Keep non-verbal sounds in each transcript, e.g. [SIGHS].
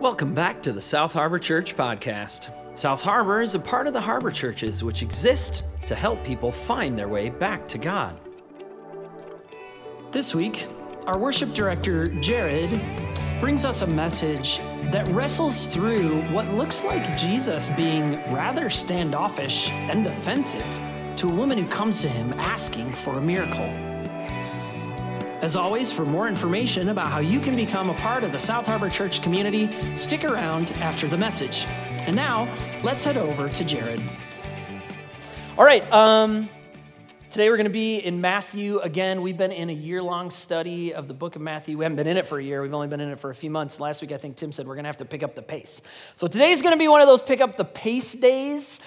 Welcome back to the South Harbor Church podcast. South Harbor is a part of the Harbor Churches, which exist to help people find their way back to God. This week, our worship director, Jared, brings us a message that wrestles through what looks like Jesus being rather standoffish and offensive to a woman who comes to him asking for a miracle. As always, for more information about how you can become a part of the South Harbor Church community, stick around after the message. And now, let's head over to Jared. All right, um, today we're going to be in Matthew again. We've been in a year long study of the book of Matthew. We haven't been in it for a year, we've only been in it for a few months. Last week, I think Tim said we're going to have to pick up the pace. So today's going to be one of those pick up the pace days.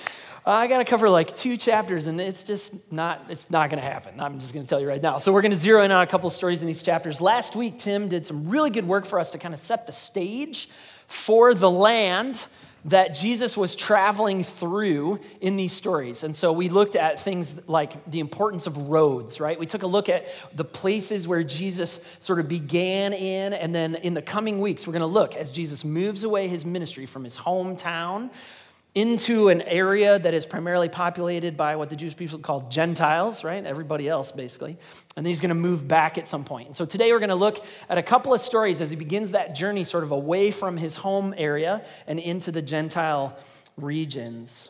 I got to cover like two chapters, and it's just not, it's not going to happen. I'm just going to tell you right now. So we're going to zero in on a couple stories in these chapters. Last week, Tim did some really good work for us to kind of set the stage for the land that Jesus was traveling through in these stories. And so we looked at things like the importance of roads, right? We took a look at the places where Jesus sort of began in, and then in the coming weeks, we're going to look as Jesus moves away his ministry from his hometown into an area that is primarily populated by what the Jewish people call Gentiles, right? Everybody else, basically. And then he's going to move back at some point. And so today we're going to look at a couple of stories as he begins that journey sort of away from his home area and into the Gentile regions.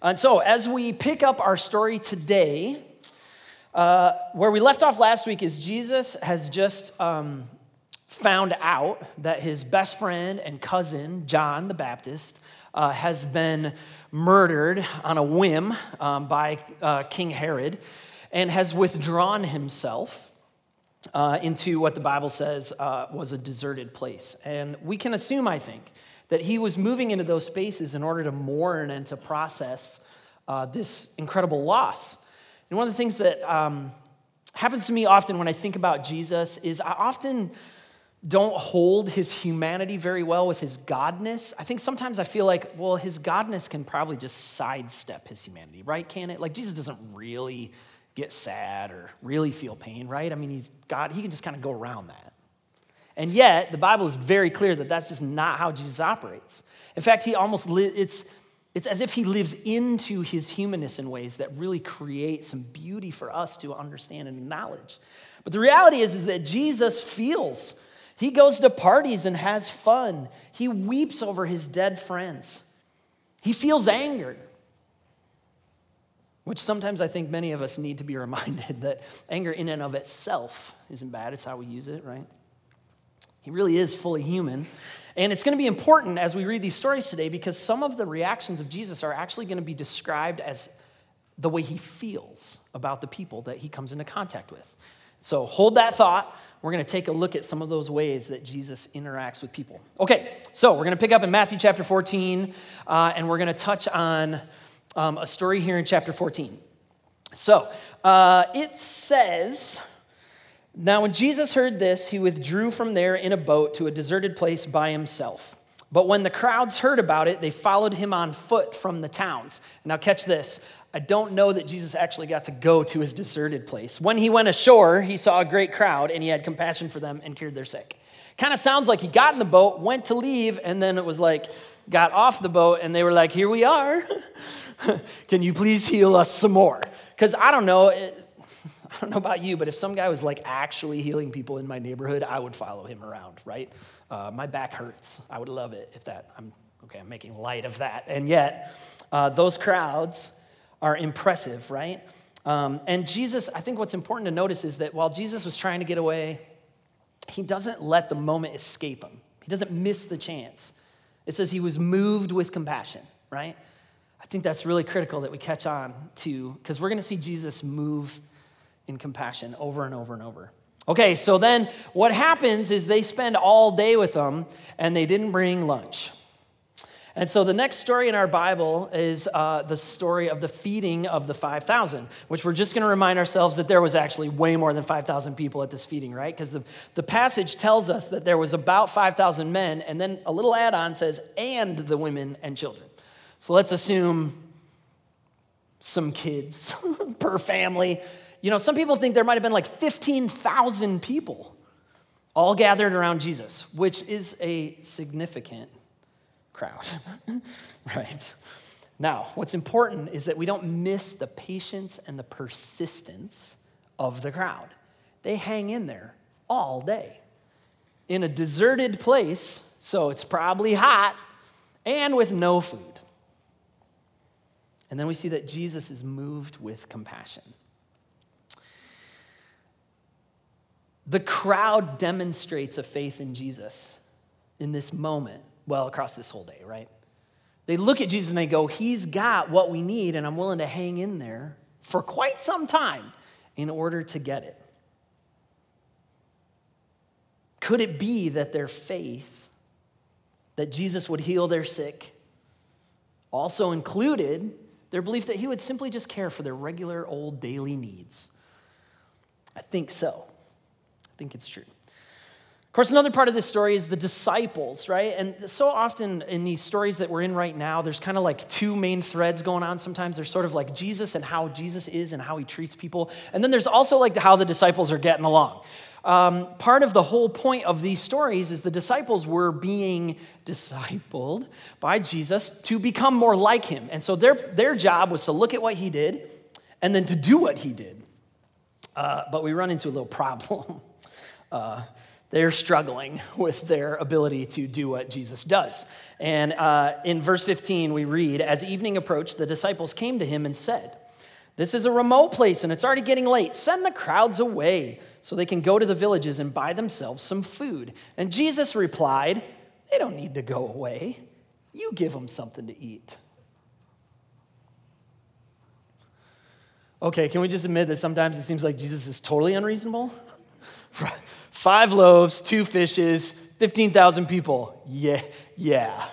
And so as we pick up our story today, uh, where we left off last week is Jesus has just um, found out that his best friend and cousin, John the Baptist, uh, has been murdered on a whim um, by uh, King Herod and has withdrawn himself uh, into what the Bible says uh, was a deserted place. And we can assume, I think, that he was moving into those spaces in order to mourn and to process uh, this incredible loss. And one of the things that um, happens to me often when I think about Jesus is I often don't hold his humanity very well with his godness. I think sometimes I feel like, well, his godness can probably just sidestep his humanity, right? Can it? Like Jesus doesn't really get sad or really feel pain, right? I mean, he's God, he can just kind of go around that. And yet, the Bible is very clear that that's just not how Jesus operates. In fact, he almost li- it's it's as if he lives into his humanness in ways that really create some beauty for us to understand and acknowledge. But the reality is, is that Jesus feels he goes to parties and has fun. He weeps over his dead friends. He feels anger, which sometimes I think many of us need to be [LAUGHS] reminded that anger in and of itself isn't bad. It's how we use it, right? He really is fully human. And it's going to be important as we read these stories today because some of the reactions of Jesus are actually going to be described as the way he feels about the people that he comes into contact with. So hold that thought we're going to take a look at some of those ways that Jesus interacts with people. Okay, so we're going to pick up in Matthew chapter 14, uh, and we're going to touch on um, a story here in chapter 14. So uh, it says, Now when Jesus heard this, he withdrew from there in a boat to a deserted place by himself. But when the crowds heard about it, they followed him on foot from the towns. Now, catch this. I don't know that Jesus actually got to go to his deserted place. When he went ashore, he saw a great crowd and he had compassion for them and cured their sick. Kind of sounds like he got in the boat, went to leave, and then it was like, got off the boat and they were like, Here we are. [LAUGHS] Can you please heal us some more? Because I don't know. It, [LAUGHS] I don't know about you, but if some guy was like actually healing people in my neighborhood, I would follow him around, right? Uh, my back hurts. I would love it if that, I'm okay, I'm making light of that. And yet, uh, those crowds, are impressive, right? Um, and Jesus, I think what's important to notice is that while Jesus was trying to get away, he doesn't let the moment escape him. He doesn't miss the chance. It says he was moved with compassion, right? I think that's really critical that we catch on to, because we're going to see Jesus move in compassion over and over and over. Okay, so then what happens is they spend all day with him and they didn't bring lunch. And so the next story in our Bible is uh, the story of the feeding of the 5,000, which we're just going to remind ourselves that there was actually way more than 5,000 people at this feeding, right? Because the, the passage tells us that there was about 5,000 men, and then a little add on says, and the women and children. So let's assume some kids [LAUGHS] per family. You know, some people think there might have been like 15,000 people all gathered around Jesus, which is a significant crowd, [LAUGHS] right? Now, what's important is that we don't miss the patience and the persistence of the crowd. They hang in there all day in a deserted place, so it's probably hot, and with no food. And then we see that Jesus is moved with compassion. The crowd demonstrates a faith in Jesus in this moment, well, across this whole day, right? They look at Jesus and they go, He's got what we need, and I'm willing to hang in there for quite some time in order to get it. Could it be that their faith, that Jesus would heal their sick, also included their belief that he would simply just care for their regular old daily needs? I think so. I think it's true. Of course, another part of this story is the disciples, right? And so often in these stories that we're in right now, there's kind of like two main threads going on. Sometimes there's sort of like Jesus and how Jesus is and how he treats people. And then there's also like how the disciples are getting along. Um, part of the whole point of these stories is the disciples were being discipled by Jesus to become more like him. And so their, their job was to look at what he did and then to do what he did. Uh, but we run into a little [LAUGHS] problem. uh, they're struggling [LAUGHS] with their ability to do what Jesus does. And uh, in verse 15, we read As evening approached, the disciples came to him and said, This is a remote place and it's already getting late. Send the crowds away so they can go to the villages and buy themselves some food. And Jesus replied, They don't need to go away. You give them something to eat. Okay, can we just admit that sometimes it seems like Jesus is totally unreasonable? [LAUGHS] Five loaves, two fishes, 15,000 people. Yeah, yeah.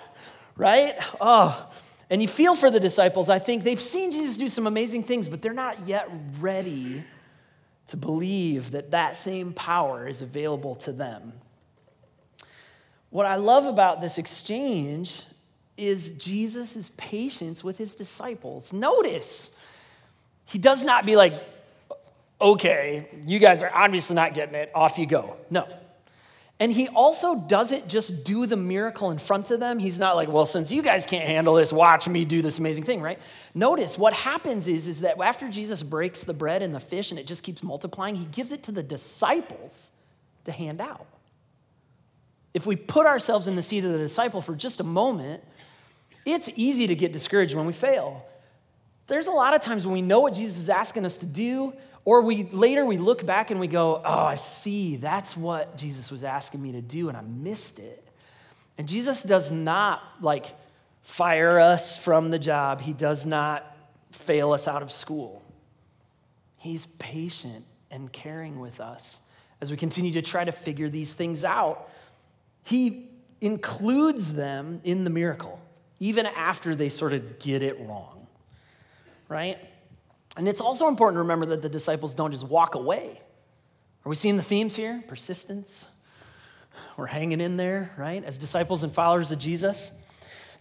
Right? Oh, and you feel for the disciples. I think they've seen Jesus do some amazing things, but they're not yet ready to believe that that same power is available to them. What I love about this exchange is Jesus' patience with his disciples. Notice, he does not be like, okay, you guys are obviously not getting it, off you go. No. And he also doesn't just do the miracle in front of them. He's not like, well, since you guys can't handle this, watch me do this amazing thing, right? Notice what happens is, is that after Jesus breaks the bread and the fish and it just keeps multiplying, he gives it to the disciples to hand out. If we put ourselves in the seat of the disciple for just a moment, it's easy to get discouraged when we fail. There's a lot of times when we know what Jesus is asking us to do, or we later we look back and we go, "Oh, I see. That's what Jesus was asking me to do and I missed it." And Jesus does not like fire us from the job. He does not fail us out of school. He's patient and caring with us as we continue to try to figure these things out. He includes them in the miracle, even after they sort of get it wrong, right? And it's also important to remember that the disciples don't just walk away. Are we seeing the themes here? Persistence. We're hanging in there, right? As disciples and followers of Jesus.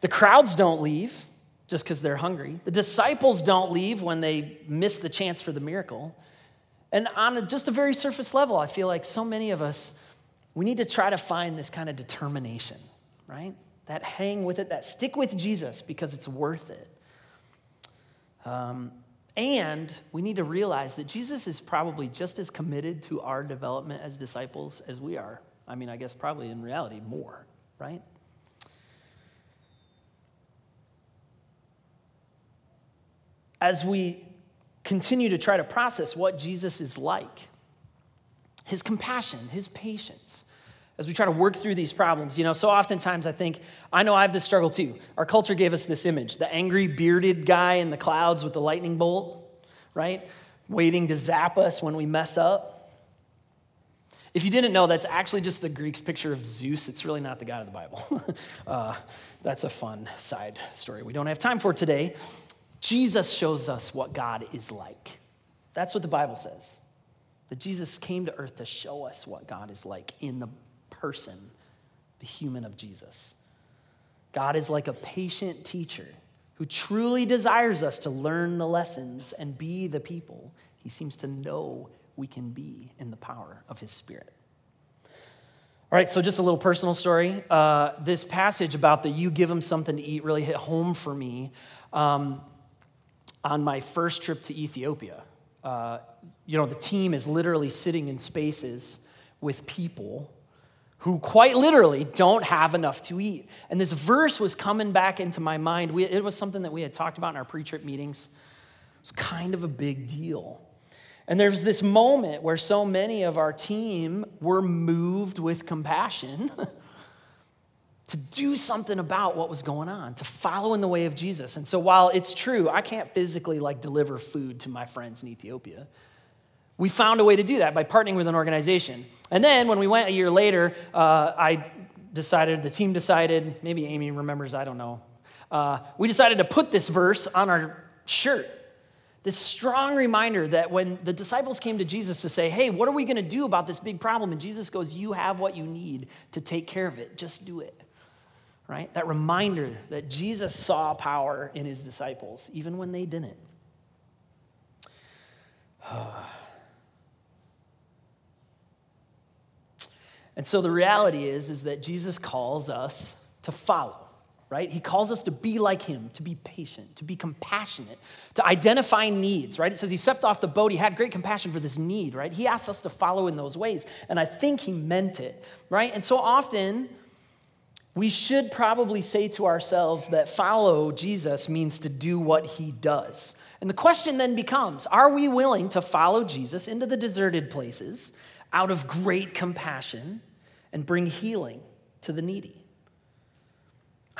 The crowds don't leave just because they're hungry. The disciples don't leave when they miss the chance for the miracle. And on a, just a very surface level, I feel like so many of us, we need to try to find this kind of determination, right? That hang with it, that stick with Jesus because it's worth it. Um, and we need to realize that Jesus is probably just as committed to our development as disciples as we are. I mean, I guess probably in reality more, right? As we continue to try to process what Jesus is like, his compassion, his patience, as we try to work through these problems. You know, so oftentimes I think, I know I have this struggle too. Our culture gave us this image the angry, bearded guy in the clouds with the lightning bolt, right? Waiting to zap us when we mess up. If you didn't know, that's actually just the Greeks' picture of Zeus. It's really not the God of the Bible. [LAUGHS] uh, that's a fun side story we don't have time for today. Jesus shows us what God is like. That's what the Bible says. That Jesus came to earth to show us what God is like in the person, the human of Jesus. God is like a patient teacher who truly desires us to learn the lessons and be the people he seems to know we can be in the power of his spirit. All right, so just a little personal story. Uh, this passage about the you give them something to eat really hit home for me um, on my first trip to Ethiopia. Uh, you know, the team is literally sitting in spaces with people who quite literally don't have enough to eat. And this verse was coming back into my mind. We, it was something that we had talked about in our pre trip meetings. It was kind of a big deal. And there's this moment where so many of our team were moved with compassion [LAUGHS] to do something about what was going on, to follow in the way of Jesus. And so while it's true, I can't physically like deliver food to my friends in Ethiopia. We found a way to do that by partnering with an organization. And then when we went a year later, uh, I decided, the team decided, maybe Amy remembers, I don't know. Uh, we decided to put this verse on our shirt this strong reminder that when the disciples came to Jesus to say, Hey, what are we going to do about this big problem? And Jesus goes, You have what you need to take care of it. Just do it. Right? That reminder that Jesus saw power in his disciples, even when they didn't. And so the reality is, is that Jesus calls us to follow right? He calls us to be like him, to be patient, to be compassionate, to identify needs, right? It says he stepped off the boat, he had great compassion for this need, right? He asks us to follow in those ways, and I think he meant it, right? And so often, we should probably say to ourselves that follow Jesus means to do what he does. And the question then becomes are we willing to follow Jesus into the deserted places out of great compassion and bring healing to the needy?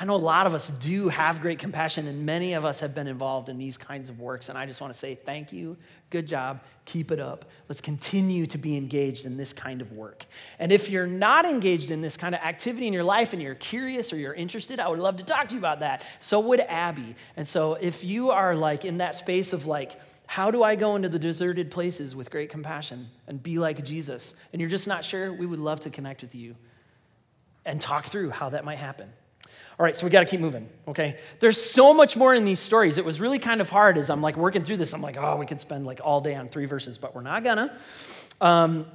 I know a lot of us do have great compassion, and many of us have been involved in these kinds of works. And I just want to say thank you. Good job. Keep it up. Let's continue to be engaged in this kind of work. And if you're not engaged in this kind of activity in your life and you're curious or you're interested, I would love to talk to you about that. So would Abby. And so if you are like in that space of like, how do I go into the deserted places with great compassion and be like Jesus? And you're just not sure, we would love to connect with you and talk through how that might happen. All right, so we got to keep moving, okay? There's so much more in these stories. It was really kind of hard as I'm like working through this. I'm like, oh, we could spend like all day on three verses, but we're not gonna. Um,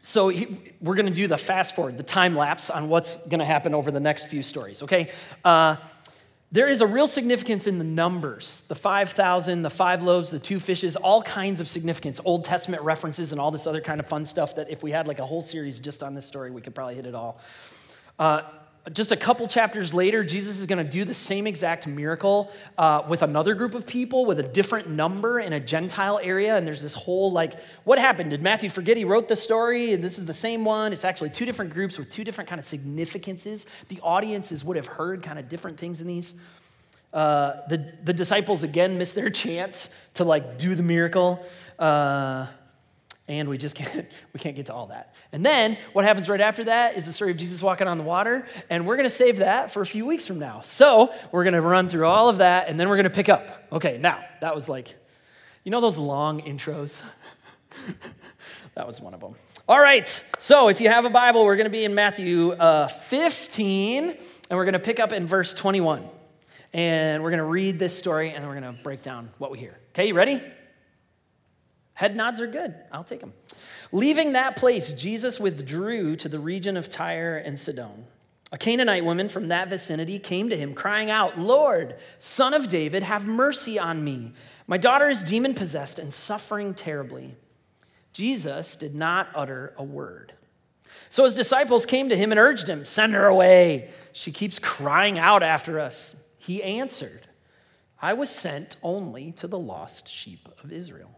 so he, we're gonna do the fast forward, the time lapse on what's gonna happen over the next few stories, okay? Uh, there is a real significance in the numbers the 5,000, the five loaves, the two fishes, all kinds of significance, Old Testament references, and all this other kind of fun stuff that if we had like a whole series just on this story, we could probably hit it all. Uh, just a couple chapters later, Jesus is going to do the same exact miracle uh, with another group of people with a different number in a Gentile area. And there's this whole like, what happened? Did Matthew forget he wrote the story? And this is the same one. It's actually two different groups with two different kind of significances. The audiences would have heard kind of different things in these. Uh, the, the disciples again miss their [LAUGHS] chance to like do the miracle. Uh, and we just can't [LAUGHS] we can't get to all that. And then what happens right after that is the story of jesus walking on the water and we're going to save that for a few weeks from now. So we're going to run through all of that and then we're going to pick up. Okay now that was like you know those long intros? [LAUGHS] That was one of them all right so if you have a bible we're going to be in matthew uh, 15 and we're going to pick up in verse 21 and we're going to read this story and we're going to break down what we hear. Okay you ready Head nods are good. I'll take them. Leaving that place, Jesus withdrew to the region of Tyre and Sidon. A Canaanite woman from that vicinity came to him, crying out, Lord, son of David, have mercy on me. My daughter is demon possessed and suffering terribly. Jesus did not utter a word. So his disciples came to him and urged him, Send her away. She keeps crying out after us. He answered, I was sent only to the lost sheep of Israel.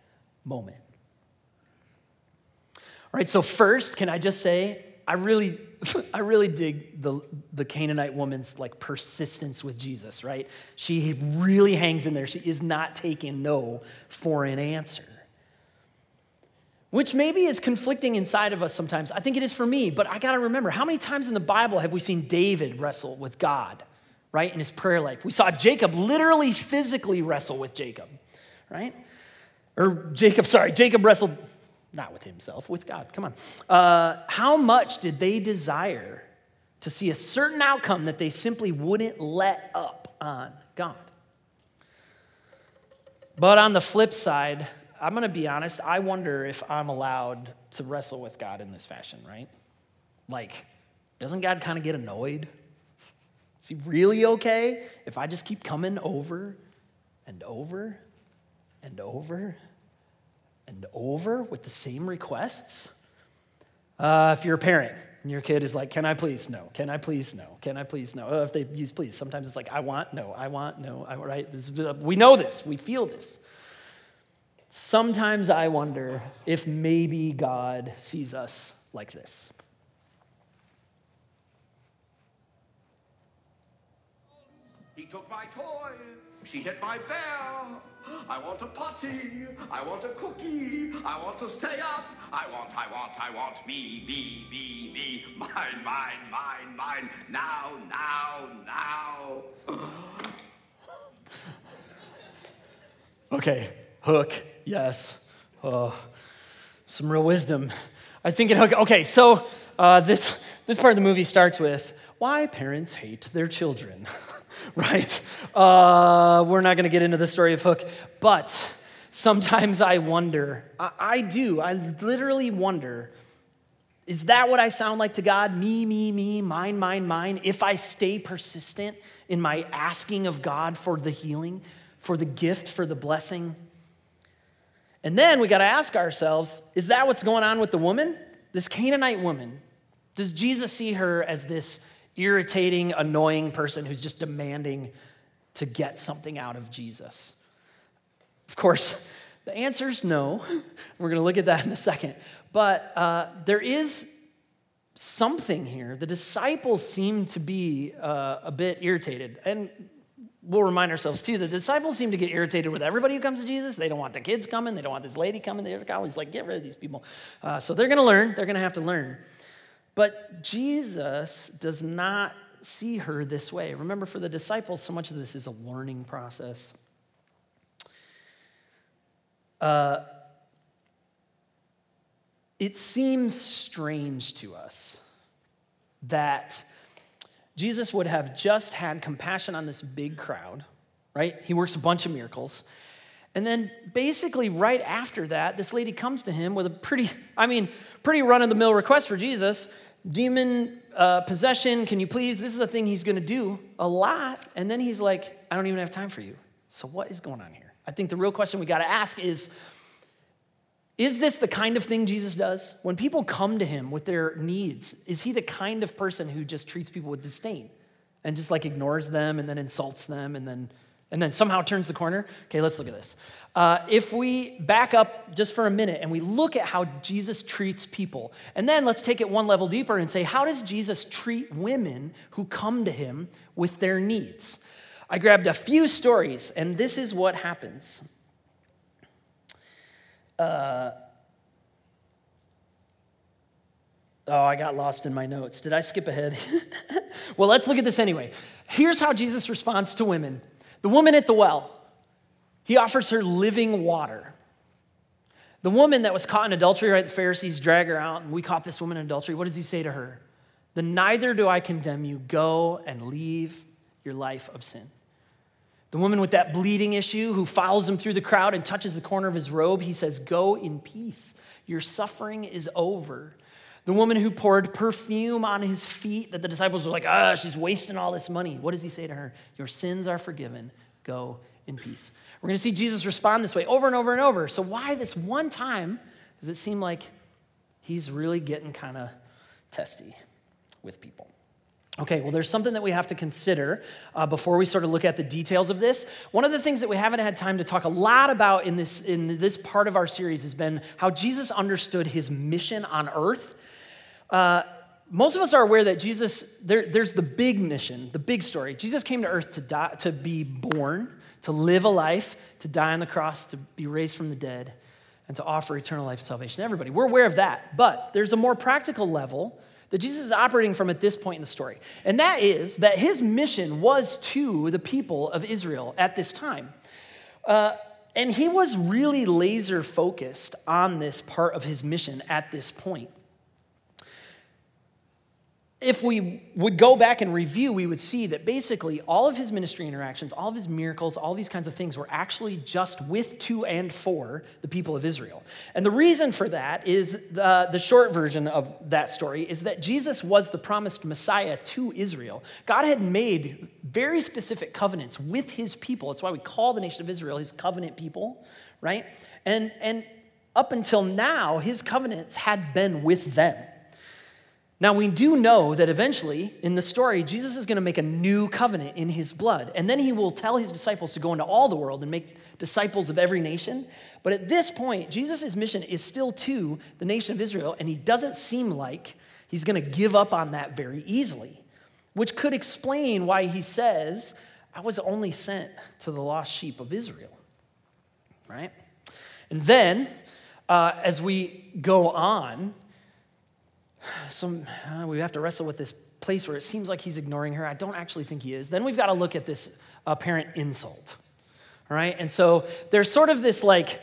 moment. All right, so first, can I just say, I really, [LAUGHS] I really dig the, the Canaanite woman's like persistence with Jesus, right? She really hangs in there. She is not taking no for an answer. which maybe is conflicting inside of us sometimes. I think it is for me, but I got to remember how many times in the Bible have we seen David wrestle with God, right, in his prayer life? We saw Jacob literally physically wrestle with Jacob, right? Or Jacob, sorry, Jacob wrestled not with himself, with God. Come on. Uh, how much did they desire to see a certain outcome that they simply wouldn't let up on God? But on the flip side, I'm going to be honest, I wonder if I'm allowed to wrestle with God in this fashion, right? Like, doesn't God kind of get annoyed? Is he really okay if I just keep coming over and over and over and over with the same requests? Uh, if you're a parent and your kid is like, Can I please? No. Can I please? No. Can I please? No. Uh, if they use please, sometimes it's like, I want, no. I want, no. I, right? This, we know this. We feel this. Sometimes I wonder if maybe God sees us like this. He took my toy. She hit my bell. I want a potty. I want a cookie. I want to stay up. I want, I want, I want me, me, me, me. Mine, mine, mine, mine. Now, now, now. [GASPS] Okay, hook, yes. Oh, some real wisdom. I think it hook. Okay, so uh, this, this part of the movie starts with why parents hate their children. [LAUGHS] right? Uh, we're not going to get into the story of Hook, but sometimes I wonder, I, I do, I literally wonder, is that what I sound like to God? Me, me, me, mine, mine, mine. If I stay persistent in my asking of God for the healing, for the gift, for the blessing. And then we got to ask ourselves is that what's going on with the woman? This Canaanite woman? Does Jesus see her as this irritating, annoying person who's just demanding to get something out of Jesus? Of course, the answer is no. [LAUGHS] We're going to look at that in a second. But uh, there is something here. The disciples seem to be uh, a bit irritated. And we'll remind ourselves too the disciples seem to get irritated with everybody who comes to Jesus. They don't want the kids coming, they don't want this lady coming. They're always like, get rid of these people. Uh, so they're going to learn, they're going to have to learn. But Jesus does not see her this way. Remember, for the disciples, so much of this is a learning process. Uh, it seems strange to us that Jesus would have just had compassion on this big crowd, right? He works a bunch of miracles. And then basically, right after that, this lady comes to him with a pretty, I mean, pretty run of the mill request for Jesus demon uh, possession, can you please? This is a thing he's going to do a lot. And then he's like, I don't even have time for you. So, what is going on here? I think the real question we got to ask is Is this the kind of thing Jesus does? When people come to him with their needs, is he the kind of person who just treats people with disdain and just like ignores them and then insults them and then and then somehow turns the corner. Okay, let's look at this. Uh, if we back up just for a minute and we look at how Jesus treats people, and then let's take it one level deeper and say, how does Jesus treat women who come to him with their needs? I grabbed a few stories, and this is what happens. Uh, oh, I got lost in my notes. Did I skip ahead? [LAUGHS] well, let's look at this anyway. Here's how Jesus responds to women the woman at the well, he offers her living water. The woman that was caught in adultery, right? The Pharisees drag her out, and we caught this woman in adultery. What does he say to her? Then neither do I condemn you. Go and leave your life of sin. The woman with that bleeding issue who follows him through the crowd and touches the corner of his robe, he says, Go in peace. Your suffering is over. The woman who poured perfume on his feet, that the disciples were like, ah, she's wasting all this money. What does he say to her? Your sins are forgiven. Go in peace. We're going to see Jesus respond this way over and over and over. So, why this one time does it seem like he's really getting kind of testy with people? Okay, well, there's something that we have to consider uh, before we sort of look at the details of this. One of the things that we haven't had time to talk a lot about in this, in this part of our series has been how Jesus understood his mission on earth uh, most of us are aware that Jesus, there, there's the big mission, the big story. Jesus came to earth to, die, to be born, to live a life, to die on the cross, to be raised from the dead, and to offer eternal life salvation to everybody. We're aware of that. But there's a more practical level that Jesus is operating from at this point in the story. And that is that his mission was to the people of Israel at this time. Uh, and he was really laser focused on this part of his mission at this point if we would go back and review, we would see that basically all of his ministry interactions, all of his miracles, all these kinds of things were actually just with, to, and for the people of Israel. And the reason for that is the, the short version of that story is that Jesus was the promised Messiah to Israel. God had made very specific covenants with his people. That's why we call the nation of Israel his covenant people, right? And, and up until now, his covenants had been with them. Now, we do know that eventually in the story, Jesus is going to make a new covenant in his blood. And then he will tell his disciples to go into all the world and make disciples of every nation. But at this point, Jesus' mission is still to the nation of Israel, and he doesn't seem like he's going to give up on that very easily, which could explain why he says, I was only sent to the lost sheep of Israel. Right? And then, uh, as we go on, some, uh, we have to wrestle with this place where it seems like he's ignoring her. I don't actually think he is. Then we've got to look at this apparent insult. All right? And so there's sort of this like,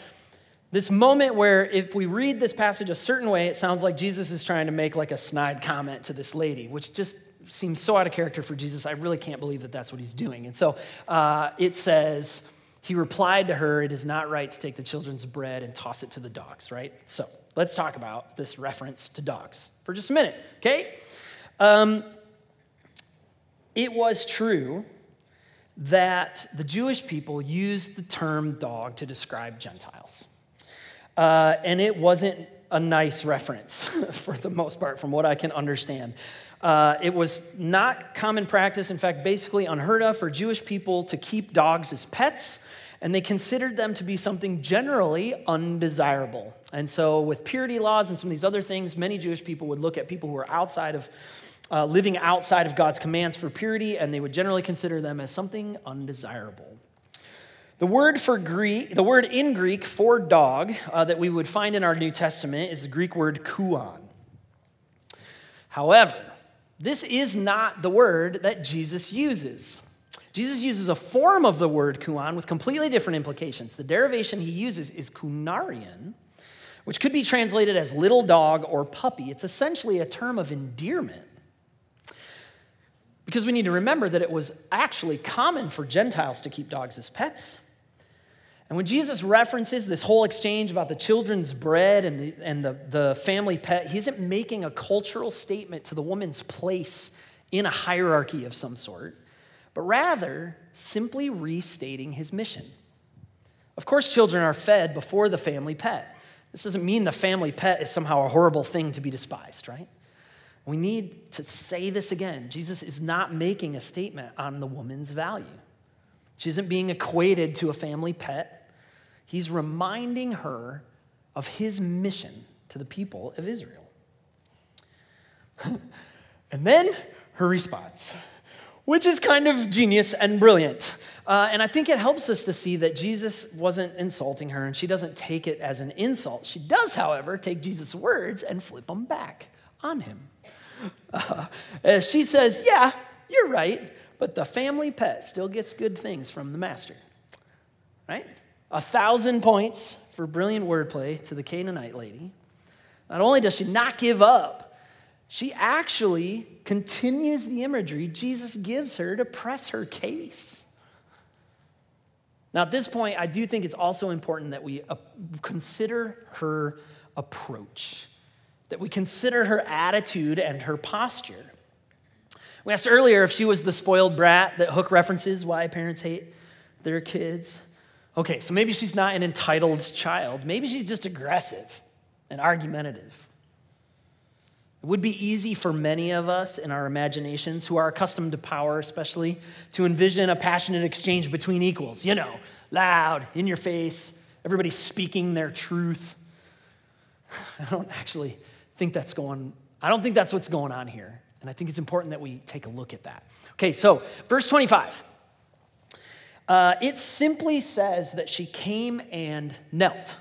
this moment where if we read this passage a certain way, it sounds like Jesus is trying to make like a snide comment to this lady, which just seems so out of character for Jesus. I really can't believe that that's what he's doing. And so uh, it says, he replied to her, It is not right to take the children's bread and toss it to the dogs, right? So let's talk about this reference to dogs for just a minute, okay? Um, it was true that the Jewish people used the term dog to describe Gentiles. Uh, and it wasn't a nice reference [LAUGHS] for the most part, from what I can understand. Uh, it was not common practice, in fact, basically unheard of for Jewish people to keep dogs as pets and they considered them to be something generally undesirable. And so, with purity laws and some of these other things, many Jewish people would look at people who were outside of, uh, living outside of God's commands for purity, and they would generally consider them as something undesirable. The word for Greek, the word in Greek for dog uh, that we would find in our New Testament is the Greek word kuon. However, this is not the word that Jesus uses. Jesus uses a form of the word kuon with completely different implications. The derivation he uses is kunarion, which could be translated as little dog or puppy. It's essentially a term of endearment. Because we need to remember that it was actually common for Gentiles to keep dogs as pets. And when Jesus references this whole exchange about the children's bread and the, and the, the family pet, he isn't making a cultural statement to the woman's place in a hierarchy of some sort but rather simply restating his mission. Of course, children are fed before the family pet. This doesn't mean the family pet is somehow a horrible thing to be despised, right? We need to say this again. Jesus is not making a statement on the woman's value. She isn't being equated to a family pet. He's reminding her of his mission to the people of Israel. [LAUGHS] and then her response which is kind of genius and brilliant. Uh, and I think it helps us to see that Jesus wasn't insulting her and she doesn't take it as an insult. She does, however, take Jesus' words and flip them back on him. Uh, she says, Yeah, you're right, but the family pet still gets good things from the master. Right? A thousand points for brilliant wordplay to the Canaanite lady. Not only does she not give up, she actually continues the imagery Jesus gives her to press her case. Now, at this point, I do think it's also important that we uh, consider her approach, that we consider her attitude and her posture. We asked earlier if she was the spoiled brat that Hook references why parents hate their kids. Okay, so maybe she's not an entitled child. Maybe she's just aggressive and argumentative. Would be easy for many of us in our imaginations who are accustomed to power, especially, to envision a passionate exchange between equals. You know, loud, in your face, everybody speaking their truth. [SIGHS] I don't actually think that's going I don't think that's what's going on here. And I think it's important that we take a look at that. Okay, so verse 25. Uh, it simply says that she came and knelt.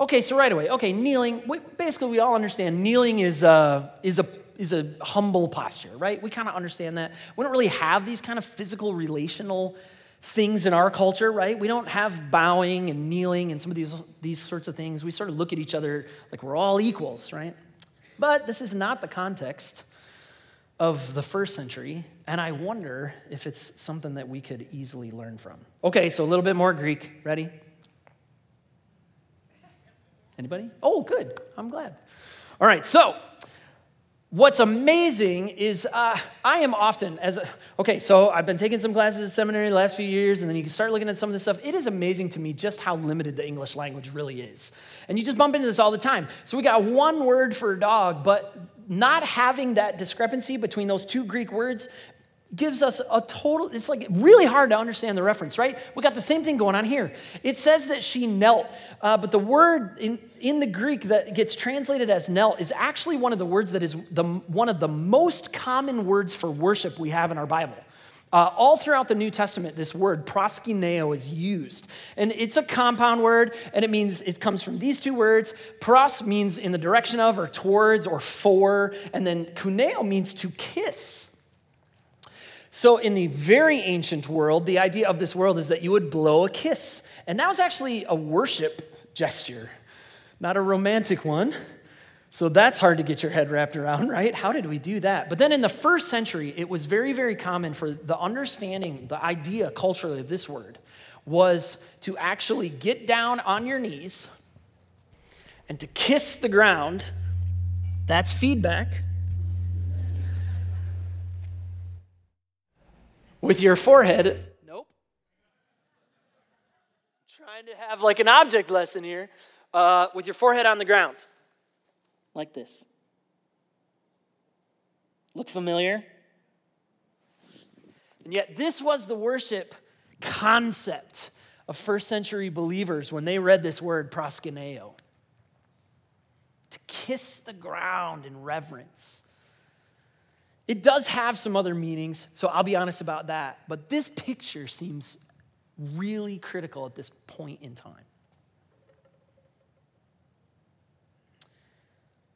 Okay, so right away, okay, kneeling. Basically, we all understand kneeling is a, is a, is a humble posture, right? We kind of understand that. We don't really have these kind of physical, relational things in our culture, right? We don't have bowing and kneeling and some of these, these sorts of things. We sort of look at each other like we're all equals, right? But this is not the context of the first century, and I wonder if it's something that we could easily learn from. Okay, so a little bit more Greek. Ready? Anybody? Oh, good. I'm glad. All right, so what's amazing is uh, I am often, as a, okay, so I've been taking some classes at seminary the last few years, and then you can start looking at some of this stuff. It is amazing to me just how limited the English language really is. And you just bump into this all the time. So we got one word for dog, but not having that discrepancy between those two Greek words gives us a total, it's like really hard to understand the reference, right? We got the same thing going on here. It says that she knelt, uh, but the word in, in the Greek that gets translated as knelt is actually one of the words that is the, one of the most common words for worship we have in our Bible. Uh, all throughout the New Testament, this word proskuneo is used. And it's a compound word, and it means it comes from these two words. Pros means in the direction of, or towards, or for, and then kuneo means to kiss. So, in the very ancient world, the idea of this world is that you would blow a kiss. And that was actually a worship gesture, not a romantic one. So that's hard to get your head wrapped around, [LAUGHS] right? How did we do that? But then in the first century, it was very, very common for the understanding, the idea culturally of this word was to actually get down on your knees and to kiss the ground. That's feedback. With your forehead. Nope. Trying to have like an object lesson here. Uh, with your forehead on the ground, like this. Look familiar? And yet, this was the worship concept of first century believers when they read this word proskuneo to kiss the ground in reverence. It does have some other meanings, so I'll be honest about that. But this picture seems really critical at this point in time.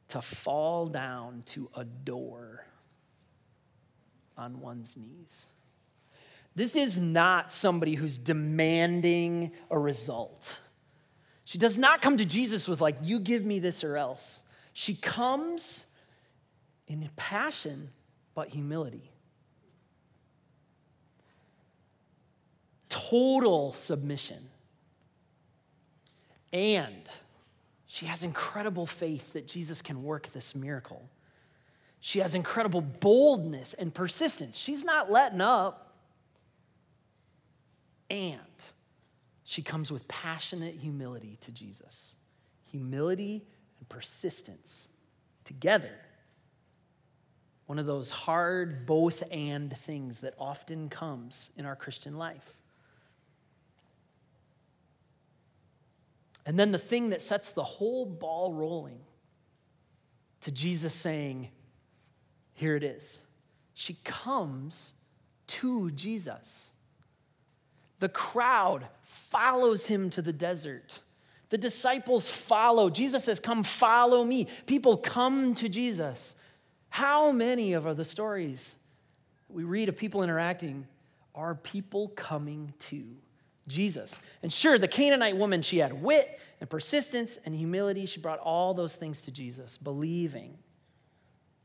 To fall down to adore on one's knees. This is not somebody who's demanding a result. She does not come to Jesus with, like, you give me this or else. She comes in passion but humility. Total submission. And she has incredible faith that Jesus can work this miracle. She has incredible boldness and persistence. She's not letting up. And she comes with passionate humility to Jesus. Humility and persistence together one of those hard both and things that often comes in our Christian life. And then the thing that sets the whole ball rolling to Jesus saying, Here it is. She comes to Jesus. The crowd follows him to the desert. The disciples follow. Jesus says, Come follow me. People come to Jesus. How many of the stories we read of people interacting are people coming to Jesus? And sure, the Canaanite woman, she had wit and persistence and humility. She brought all those things to Jesus, believing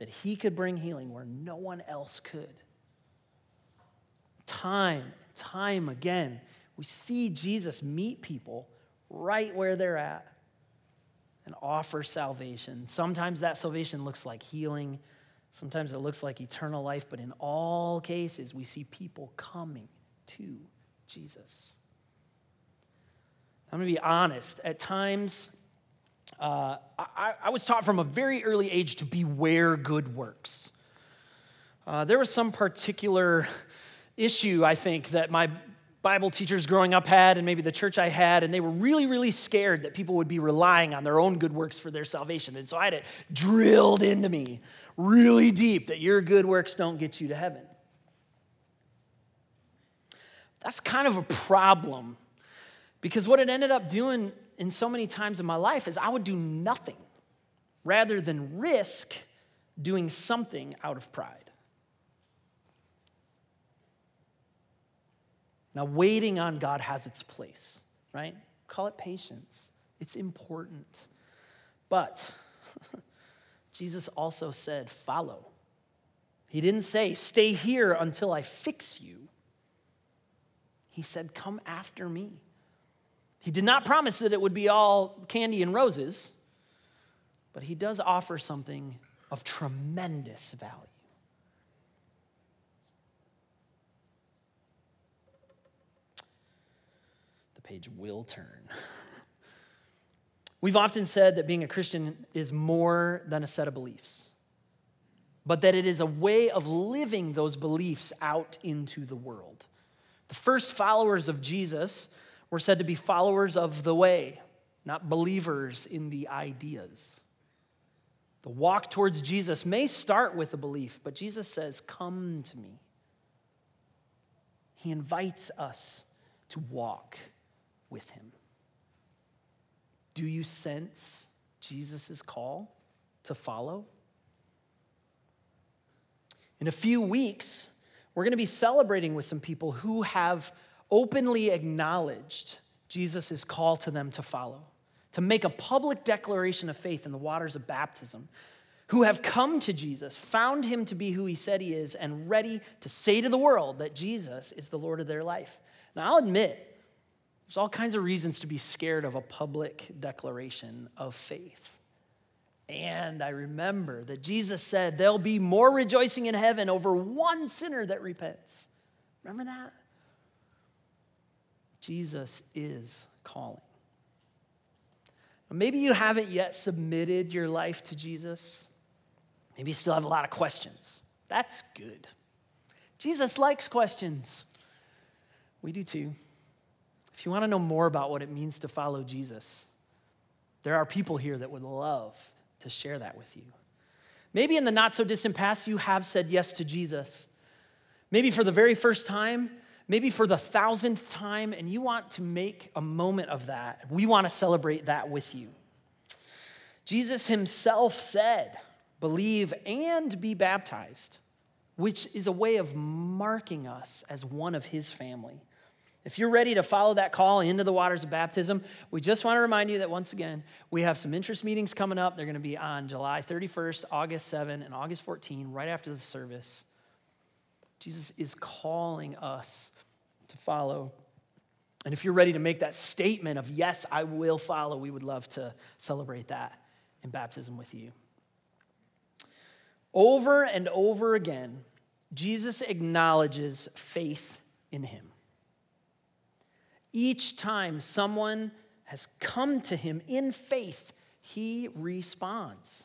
that he could bring healing where no one else could. Time, time again, we see Jesus meet people right where they're at and offer salvation. Sometimes that salvation looks like healing, sometimes it looks like eternal life, but in all cases, we see people coming to Jesus. I'm going to be honest. At times, uh, I, I, was taught from a very early age to beware good works. Uh, there was some particular issue, I think, that my Bible teachers growing up had, and maybe the church I had, and they were really, really scared that people would be relying on their own good works for their salvation. And so I had it drilled into me really deep that your good works don't get you to heaven. That's kind of a problem because what it ended up doing in so many times in my life is I would do nothing rather than risk doing something out of pride. Now, waiting on God has its place, right? Call it patience. It's important. But [LAUGHS] Jesus also said, follow. He didn't say, stay here until I fix you. He said, come after me. He did not promise that it would be all candy and roses, but he does offer something of tremendous value. The page will turn. [LAUGHS] We've often said that being a Christian is more than a set of beliefs, but that it is a way of living those beliefs out into the world. The first followers of Jesus were said to be followers of the way, not believers in the ideas. The walk towards Jesus may start with a belief, but Jesus says, Come to me. He invites us to walk with him. Do you sense Jesus' call to follow? In a few weeks, we're going to be celebrating with some people who have openly acknowledged Jesus' call to them to follow, to make a public declaration of faith in the waters of baptism, who have come to Jesus, found him to be who he said he is, and ready to say to the world that Jesus is the Lord of their life. Now, I'll admit, there's all kinds of reasons to be scared of a public declaration of faith. And I remember that Jesus said, There'll be more rejoicing in heaven over one sinner that repents. Remember that? Jesus is calling. Maybe you haven't yet submitted your life to Jesus. Maybe you still have a lot of questions. That's good. Jesus likes questions. We do too. If you want to know more about what it means to follow Jesus, there are people here that would love to share that with you. Maybe in the not so distant past, you have said yes to Jesus. Maybe for the very first time, maybe for the thousandth time, and you want to make a moment of that. We want to celebrate that with you. Jesus himself said, Believe and be baptized, which is a way of marking us as one of his family. If you're ready to follow that call into the waters of baptism, we just want to remind you that once again, we have some interest meetings coming up. They're going to be on July 31st, August 7, and August 14, right after the service. Jesus is calling us to follow. And if you're ready to make that statement of, yes, I will follow, we would love to celebrate that in baptism with you. Over and over again, Jesus acknowledges faith in him. Each time someone has come to him in faith, he responds.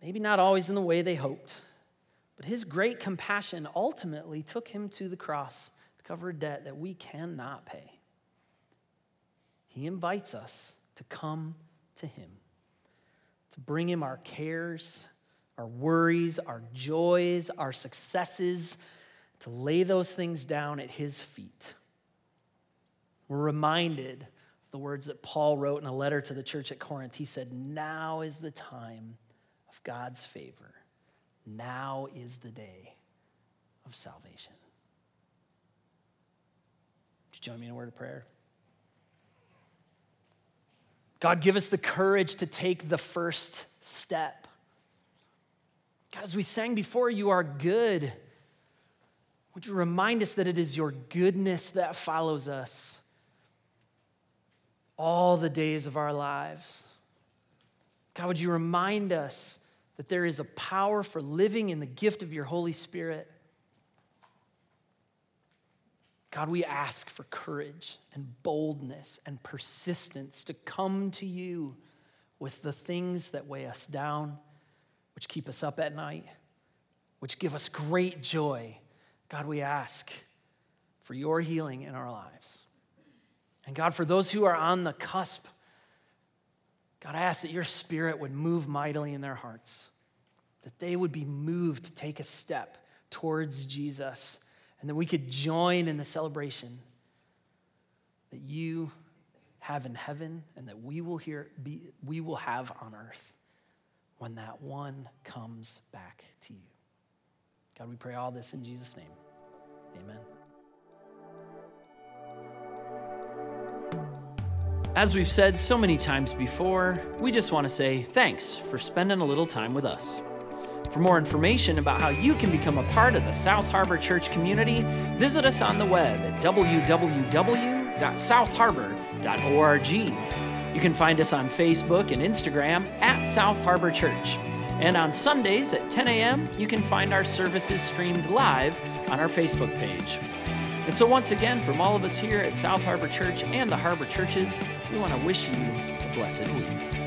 Maybe not always in the way they hoped, but his great compassion ultimately took him to the cross to cover a debt that we cannot pay. He invites us to come to him, to bring him our cares, our worries, our joys, our successes, to lay those things down at his feet. We're reminded of the words that Paul wrote in a letter to the church at Corinth. He said, Now is the time of God's favor. Now is the day of salvation. Would you join me in a word of prayer? God, give us the courage to take the first step. God, as we sang before, you are good. Would you remind us that it is your goodness that follows us? All the days of our lives. God, would you remind us that there is a power for living in the gift of your Holy Spirit? God, we ask for courage and boldness and persistence to come to you with the things that weigh us down, which keep us up at night, which give us great joy. God, we ask for your healing in our lives. And God, for those who are on the cusp, God, I ask that your spirit would move mightily in their hearts, that they would be moved to take a step towards Jesus, and that we could join in the celebration that you have in heaven and that we will hear be, we will have on earth when that one comes back to you. God, we pray all this in Jesus' name. Amen. As we've said so many times before, we just want to say thanks for spending a little time with us. For more information about how you can become a part of the South Harbor Church community, visit us on the web at www.southharbor.org. You can find us on Facebook and Instagram at South Harbor Church. And on Sundays at 10 a.m., you can find our services streamed live on our Facebook page. And so, once again, from all of us here at South Harbor Church and the Harbor Churches, we want to wish you a blessed week.